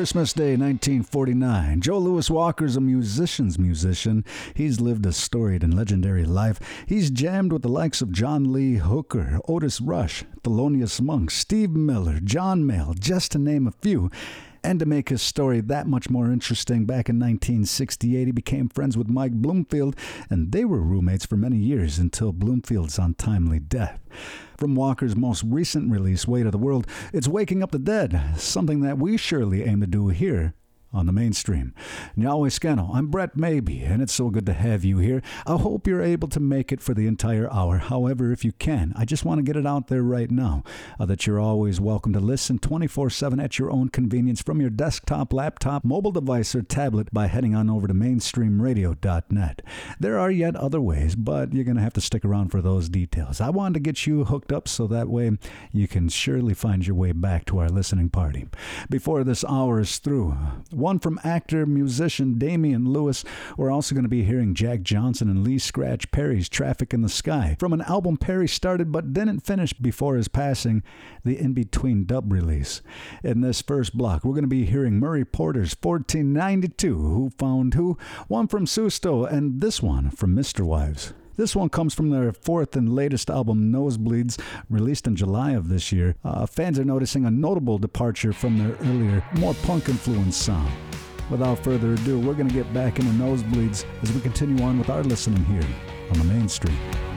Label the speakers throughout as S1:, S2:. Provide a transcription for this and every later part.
S1: Christmas Day 1949. Joe Louis Walker's a musician's musician. He's lived a storied and legendary life. He's jammed with the likes of John Lee Hooker, Otis Rush, Thelonious Monk, Steve Miller, John Mayall, just to name a few. And to make his story that much more interesting, back in 1968, he became friends with Mike Bloomfield, and they were roommates for many years until Bloomfield's untimely death. From Walker's most recent release, Weight of the World, it's Waking Up the Dead, something that we surely aim to do here on the mainstream. Yahweh Scano, I'm Brett Maybe, and it's so good to have you here. I hope you're able to make it for the entire hour. However, if you can, I just want to get it out there right now uh, that you're always welcome to listen 24 7 at your own convenience from your desktop, laptop, mobile device, or tablet by heading on over to mainstreamradio.net. There are yet other ways, but you're going to have to stick around for those details. I wanted to get you hooked up so that way you can surely find your way back to our listening party. Before this hour is through, one from actor, musician Damian Lewis. We're also going to be hearing Jack Johnson and Lee Scratch Perry's Traffic in the Sky from an album Perry started but didn't finish before his passing, the In Between dub release. In this first block, we're going to be hearing Murray Porter's 1492, Who Found Who, one from Susto, and this one from Mr. Wives. This one comes from their fourth and latest album, Nosebleeds, released in July of this year. Uh, fans are noticing a notable departure from their earlier, more punk influenced sound. Without further ado, we're going to get back into Nosebleeds as we continue on with our listening here on the mainstream.
S2: lost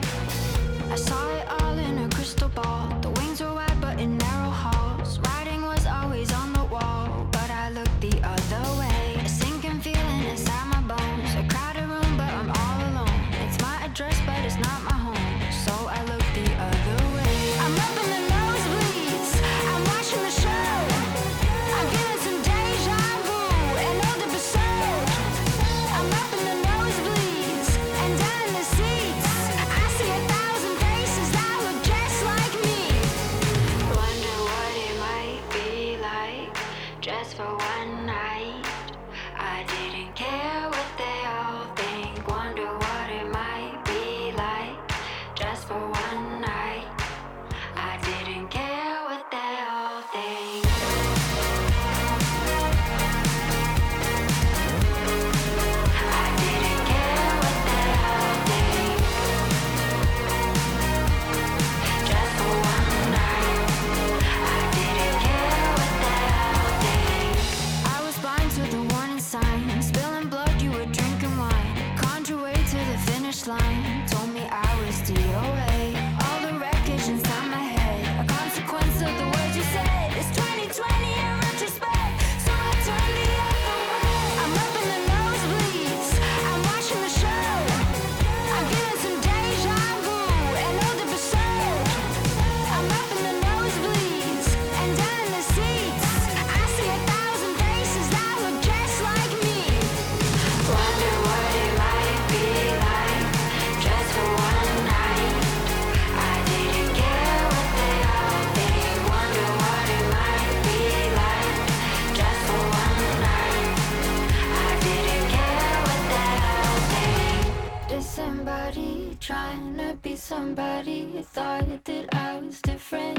S2: in losing. Thought that I was different.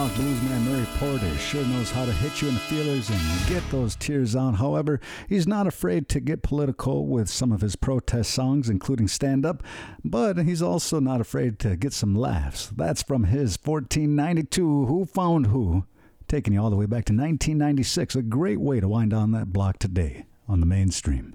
S3: Mohawk bluesman Murray Porter sure knows how to hit you in the feelers and get those tears out. However, he's not afraid to get political with some of his protest songs, including Stand Up, but he's also not afraid to get some laughs. That's from his 1492 Who Found Who, taking you all the way back to 1996. A great way to wind down that block today on the mainstream.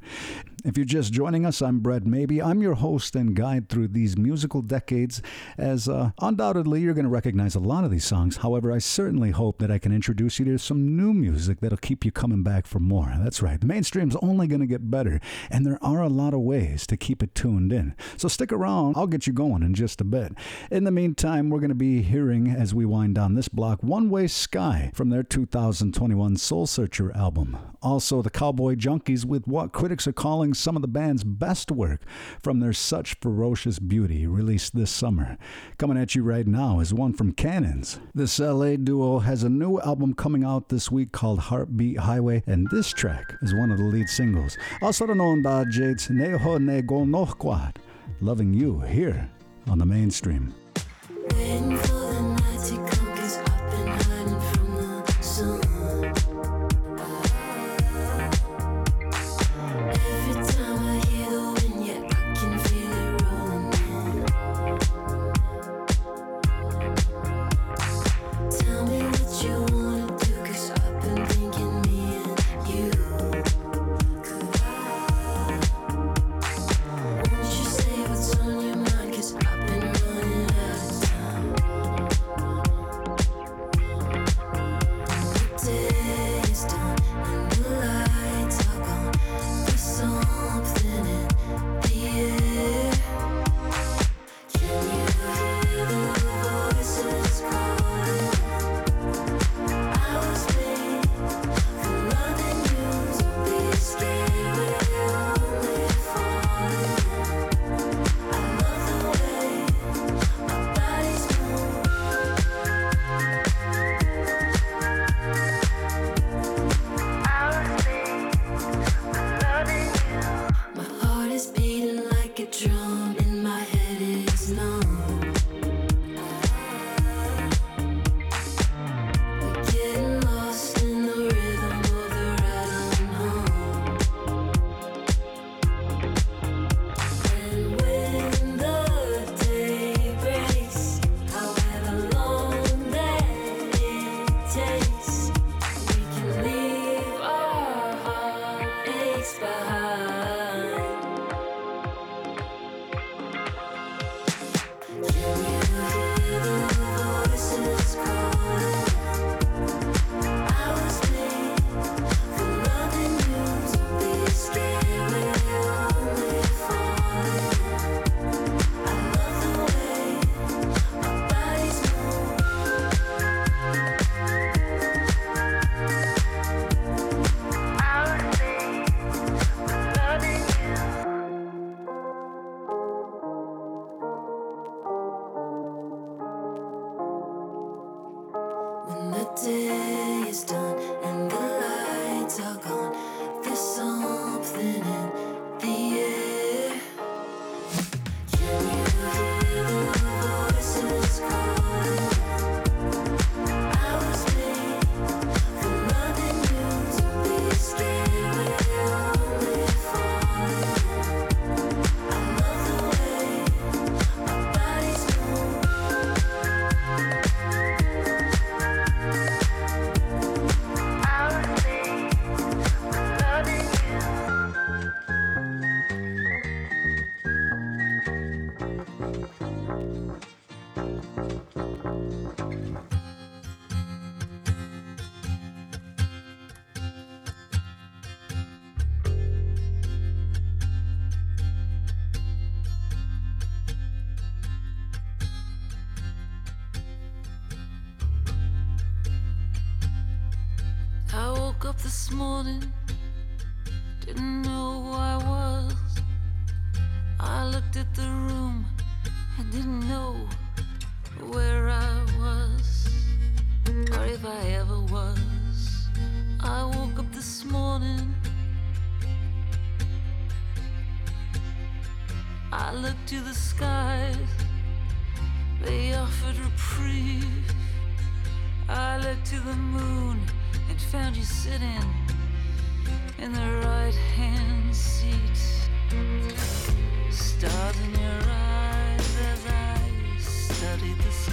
S3: If you're just joining us, I'm Brett Maybe. I'm your host and guide through these musical decades, as uh, undoubtedly you're going to recognize a lot of these songs. However, I certainly hope that I can introduce you to some new music that'll keep you coming back for more. That's right, the mainstream's only going to get better, and there are a lot of ways to keep it tuned in. So stick around, I'll get you going in just a bit. In the meantime, we're going to be hearing, as we wind down this block, One Way Sky from their 2021 Soul Searcher album. Also, the Cowboy Junkies with what critics are calling some of the band's best work from their Such Ferocious Beauty, released this summer. Coming at you right now is one from Cannons. This LA duo has a new album coming out this week called Heartbeat Highway, and this track is one of the lead singles. Also known by Jade's Neho Nego Nohquad, Loving You, here on the mainstream.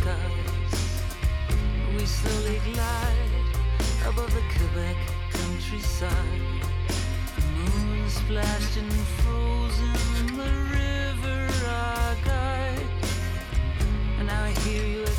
S4: skies.
S5: We slowly glide above the Quebec countryside. The moon splashed and frozen, the river our guide. And now I hear you.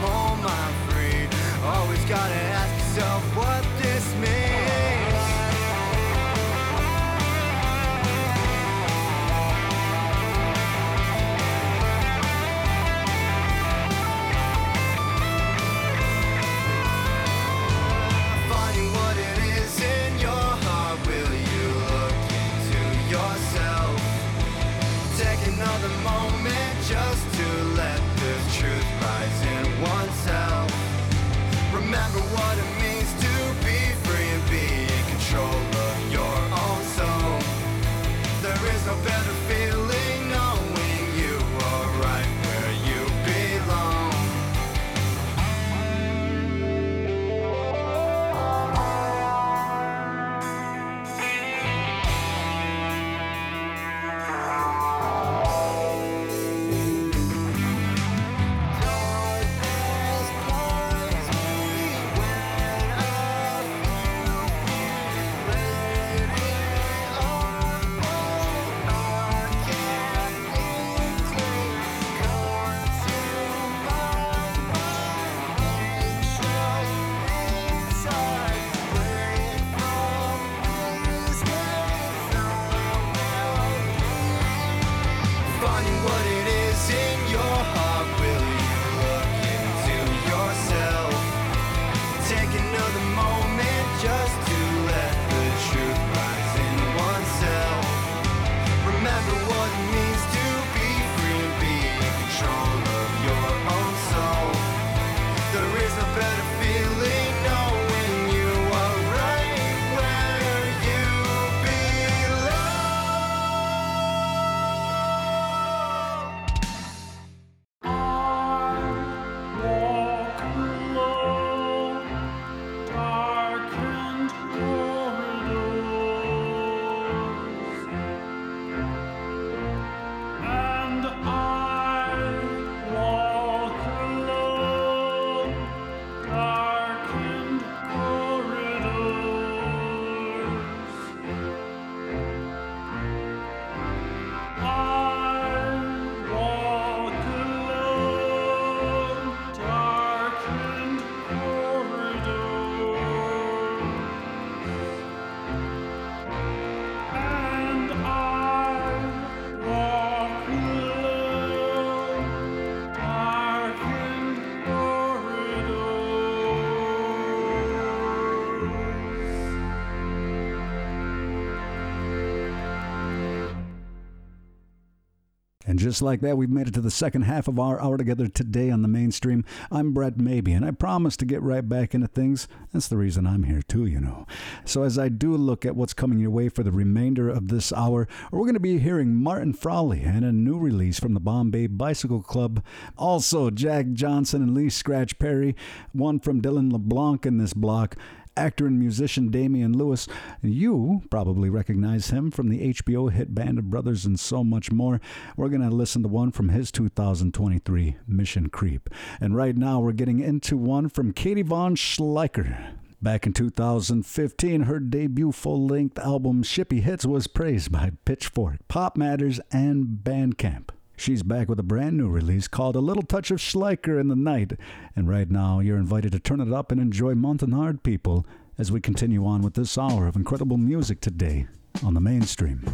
S6: home, I'm free. Always gotta ask yourself what this means. Just
S1: like that, we've made it to the second half of our hour together today on the mainstream. I'm Brett Maybe, and I promise to get right back into things. That's the reason I'm here, too, you know. So, as I do look at what's coming your way for the remainder of this hour, we're going to be hearing Martin Frawley and a new release from the Bombay Bicycle Club. Also, Jack Johnson and Lee Scratch Perry, one from Dylan LeBlanc in this block actor and musician Damian Lewis. You probably recognize him from the HBO hit Band of Brothers and so much more. We're going to listen to one from his 2023 Mission Creep. And right now we're getting into one from Katie Von Schleicher. Back in 2015, her debut full length album Shitty Hits was praised by Pitchfork, Pop Matters, and Bandcamp. She's back with a brand new release called A Little Touch of Schleicher in the Night. And right now, you're invited to turn it up and enjoy Montanard people as we continue on with this hour of incredible music today on the mainstream.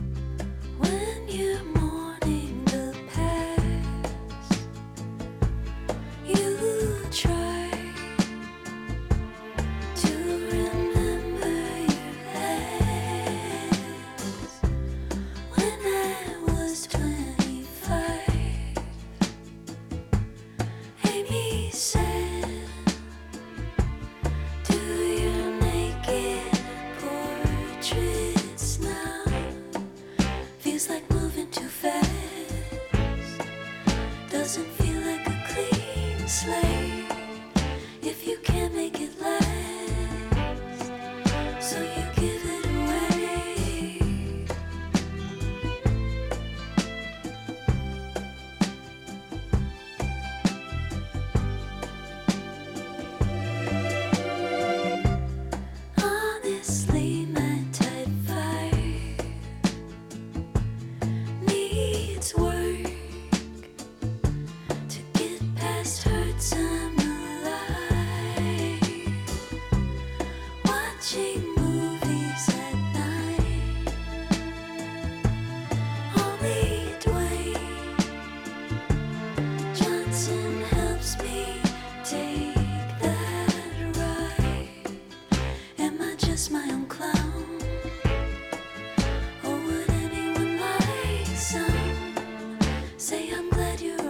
S7: Glad you're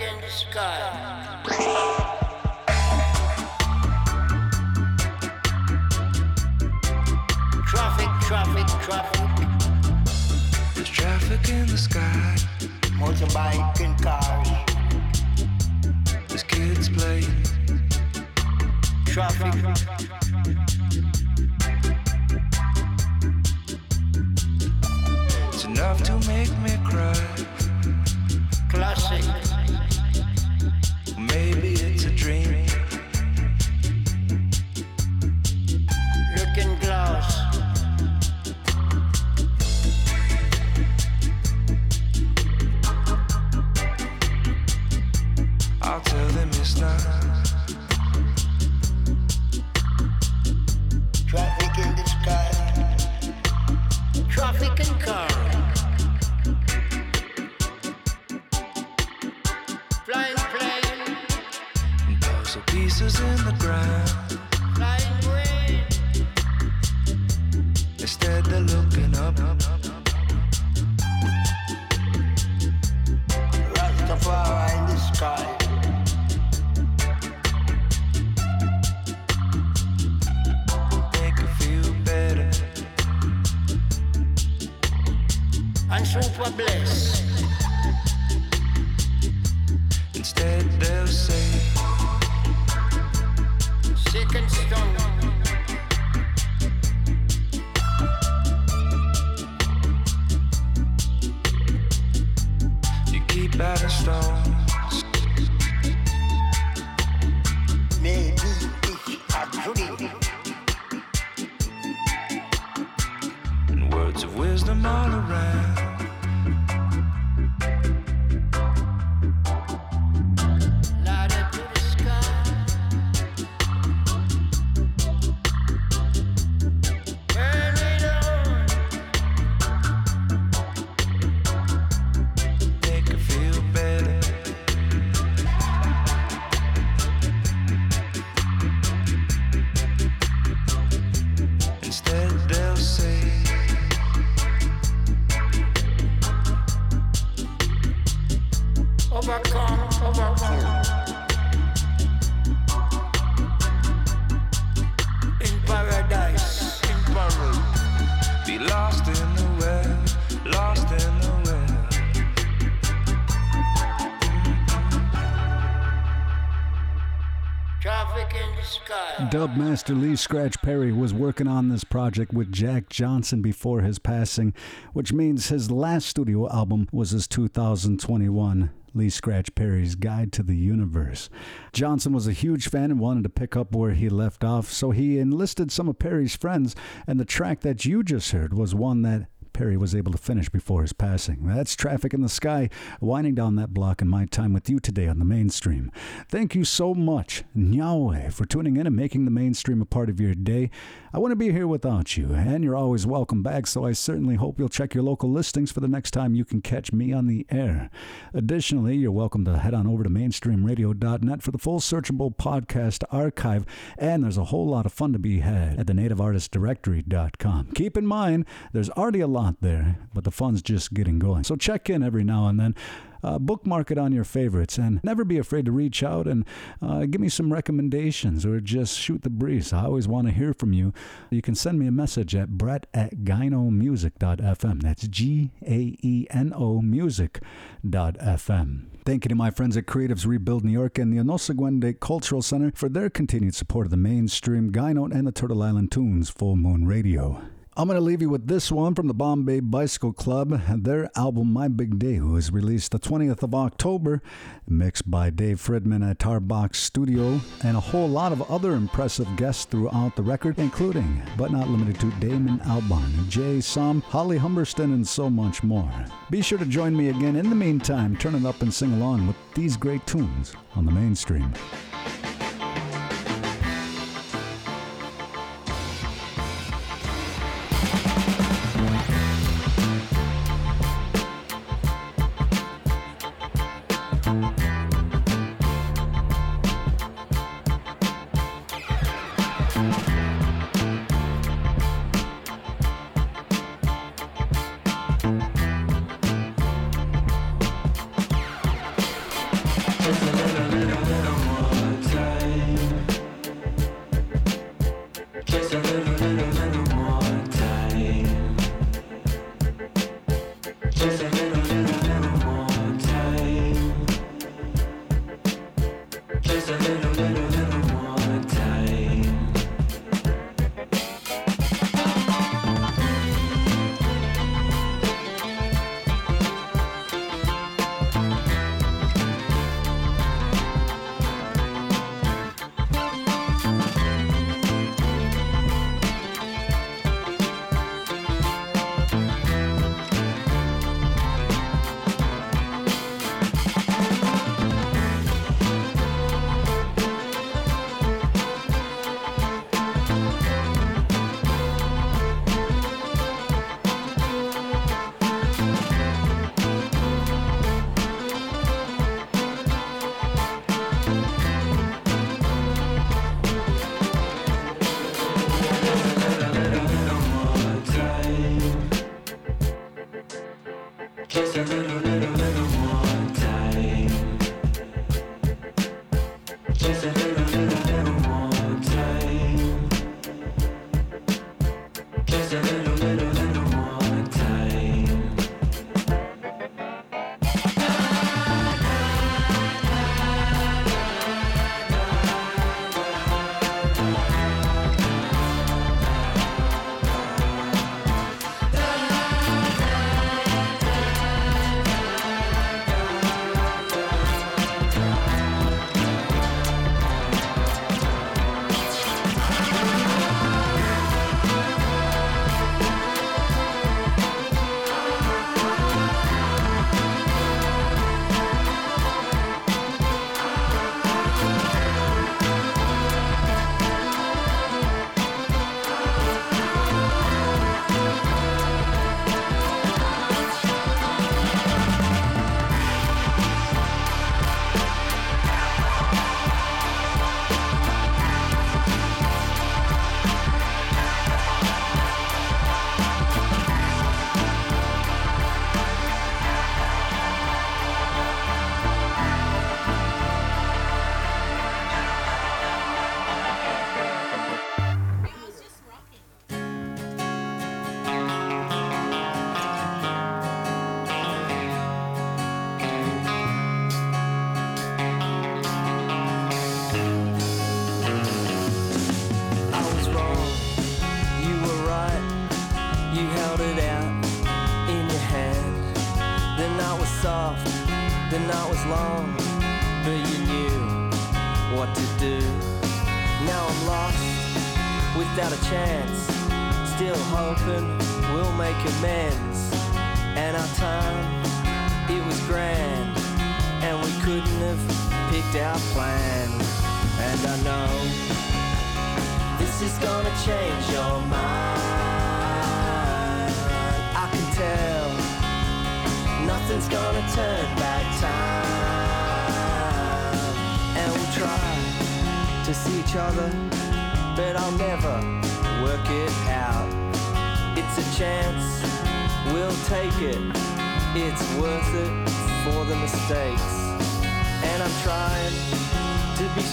S8: In the
S9: sky. Traffic, traffic, traffic.
S6: There's traffic in the sky.
S9: Motorbike and cars.
S6: There's kids playing.
S9: Traffic.
S6: It's enough to make me cry.
S9: Classic.
S1: Dubmaster Lee Scratch Perry was working on this project with Jack Johnson before his passing, which means his last studio album was his 2021 Lee Scratch Perry's Guide to the Universe. Johnson was a huge fan and wanted to pick up where he left off, so he enlisted some of Perry's friends, and the track that you just heard was one that Perry was able to finish before his passing. That's Traffic in the Sky, winding down that block in my time with you today on the mainstream. Thank you so much, Nyawe, for tuning in and making the mainstream a part of your day. I wouldn't be here without you, and you're always welcome back, so I certainly hope you'll check your local listings for the next time you can catch me on the air. Additionally, you're welcome to head on over to mainstreamradio.net for the full searchable podcast archive, and there's a whole lot of fun to be had at the nativeartistdirectory.com. Keep in mind, there's already a lot there, but the fun's just getting going. So check in every now and then. Uh, bookmark it on your favorites and never be afraid to reach out and uh, give me some recommendations or just shoot the breeze. I always want to hear from you. You can send me a message at brett at gaenomusic.fm. That's G A E N O music.fm. Thank you to my friends at Creatives Rebuild New York and the Onosagwende Cultural Center for their continued support of the mainstream Gaeno and the Turtle Island Tunes Full Moon Radio. I'm going to leave you with this one from the Bombay Bicycle Club. Their album, My Big Day, was released the 20th of October, mixed by Dave Fridmann at Tarbox Studio, and a whole lot of other impressive guests throughout the record, including, but not limited to, Damon Albarn, Jay Som, Holly Humberstone, and so much more. Be sure to join me again. In the meantime, turn it up and sing along with these great tunes on the mainstream.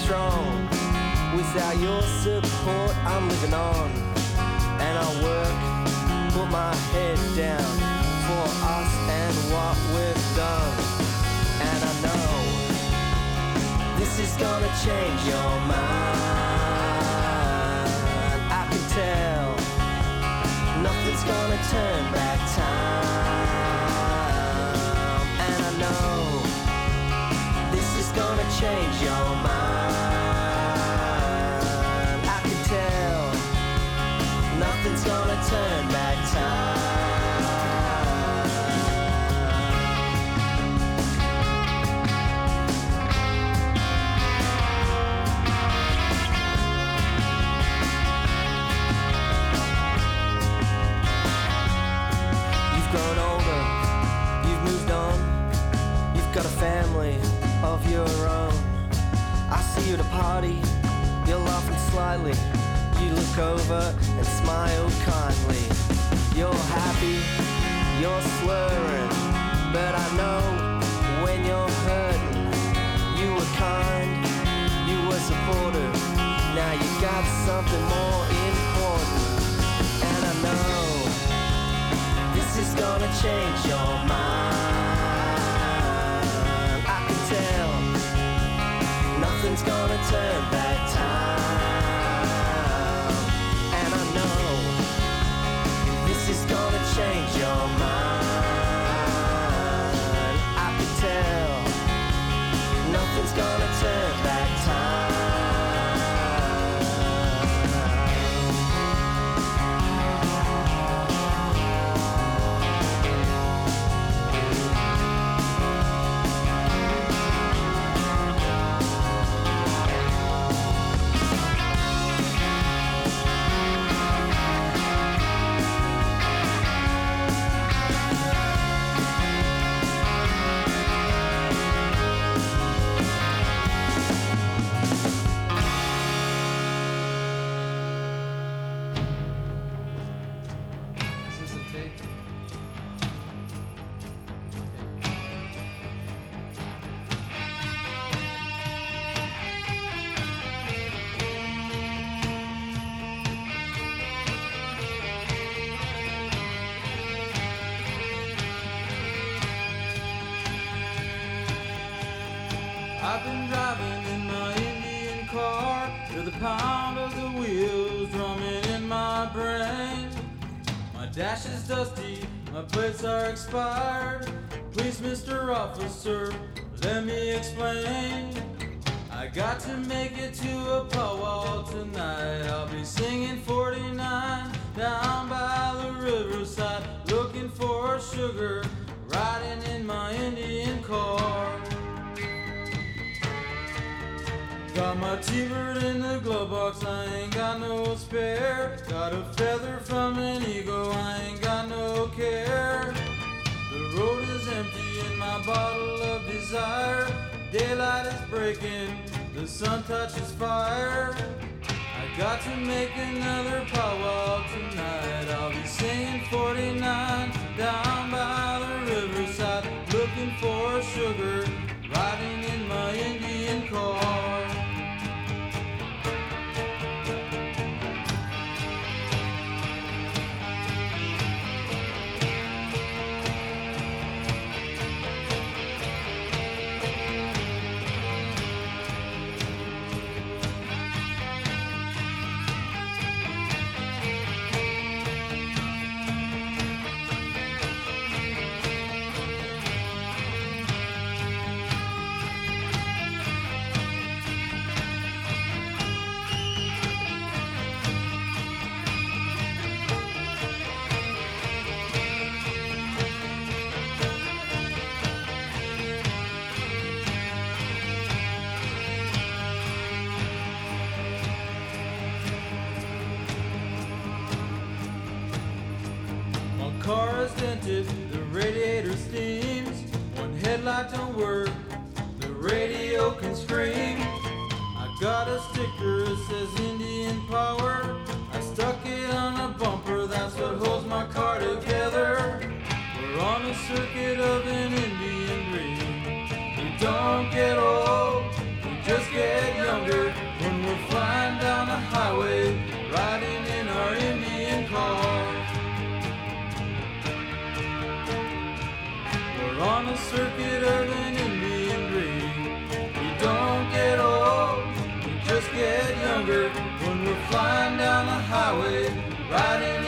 S10: strong. Without your support, I'm living on. And I work, put my head down for us and what we've done. And I know this is gonna change your mind. I can tell nothing's gonna turn back time. And I know this is gonna change your mind.
S5: Pound of the wheels drumming in my brain. My dash is dusty, my plates are expired. Please, Mr. Officer, let me explain. I got to make it to a powwow tonight. I'll be singing 49 down by the riverside, looking for sugar, riding in my Indian car. Got my T-bird in the glove box, I ain't got no spare. Got a feather from an eagle, I ain't got no care. The road is empty in my bottle of desire. Daylight is breaking, the sun touches fire. I got to make another powwow tonight. I'll be singing 49 down by the riverside, looking for sugar, the radiator steams. One headlight don't work, the radio can scream. I got a sticker that says Indian Power. I stuck it on a bumper, that's what holds my car together. We're on a circuit of an Indian dream. We don't get old, circuit of an Indian dream. We don't get old, we just get younger. When we're flying down the highway, riding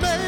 S8: baby.